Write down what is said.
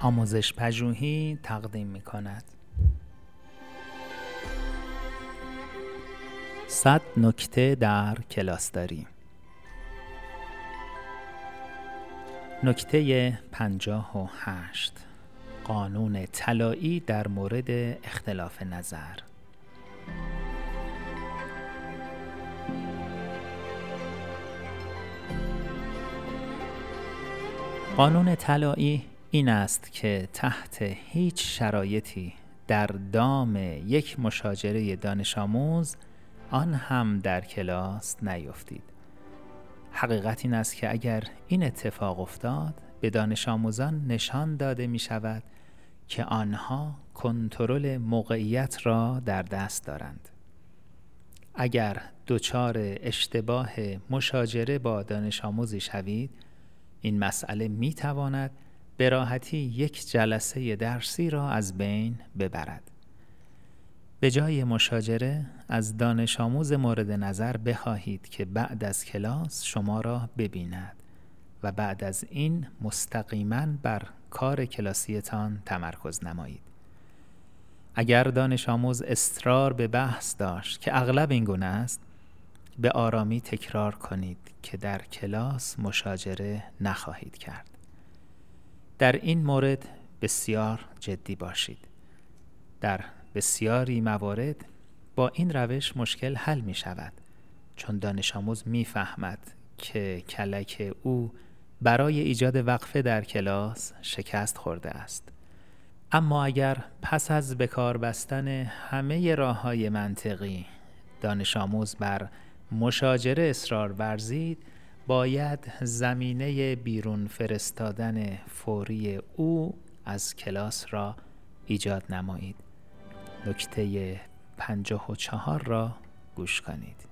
آموزش پژوهی تقدیم می کند. صد نکته در کلاس داریم. نکته پنجاه و هشت قانون طلایی در مورد اختلاف نظر قانون طلایی این است که تحت هیچ شرایطی در دام یک مشاجره دانش آموز آن هم در کلاس نیفتید. حقیقت این است که اگر این اتفاق افتاد به دانش آموزان نشان داده می شود که آنها کنترل موقعیت را در دست دارند. اگر دچار اشتباه مشاجره با دانش آموزی شوید این مسئله می تواند به راحتی یک جلسه درسی را از بین ببرد. به جای مشاجره از دانش آموز مورد نظر بخواهید که بعد از کلاس شما را ببیند و بعد از این مستقیما بر کار کلاسیتان تمرکز نمایید. اگر دانش آموز اصرار به بحث داشت که اغلب این گونه است به آرامی تکرار کنید که در کلاس مشاجره نخواهید کرد. در این مورد بسیار جدی باشید. در بسیاری موارد با این روش مشکل حل می شود چون دانش آموز می فهمد که کلک او برای ایجاد وقفه در کلاس شکست خورده است. اما اگر پس از بکار بستن همه راه های منطقی دانش آموز بر مشاجره اصرار ورزید باید زمینه بیرون فرستادن فوری او از کلاس را ایجاد نمایید. نکته پنجاه و چهار را گوش کنید.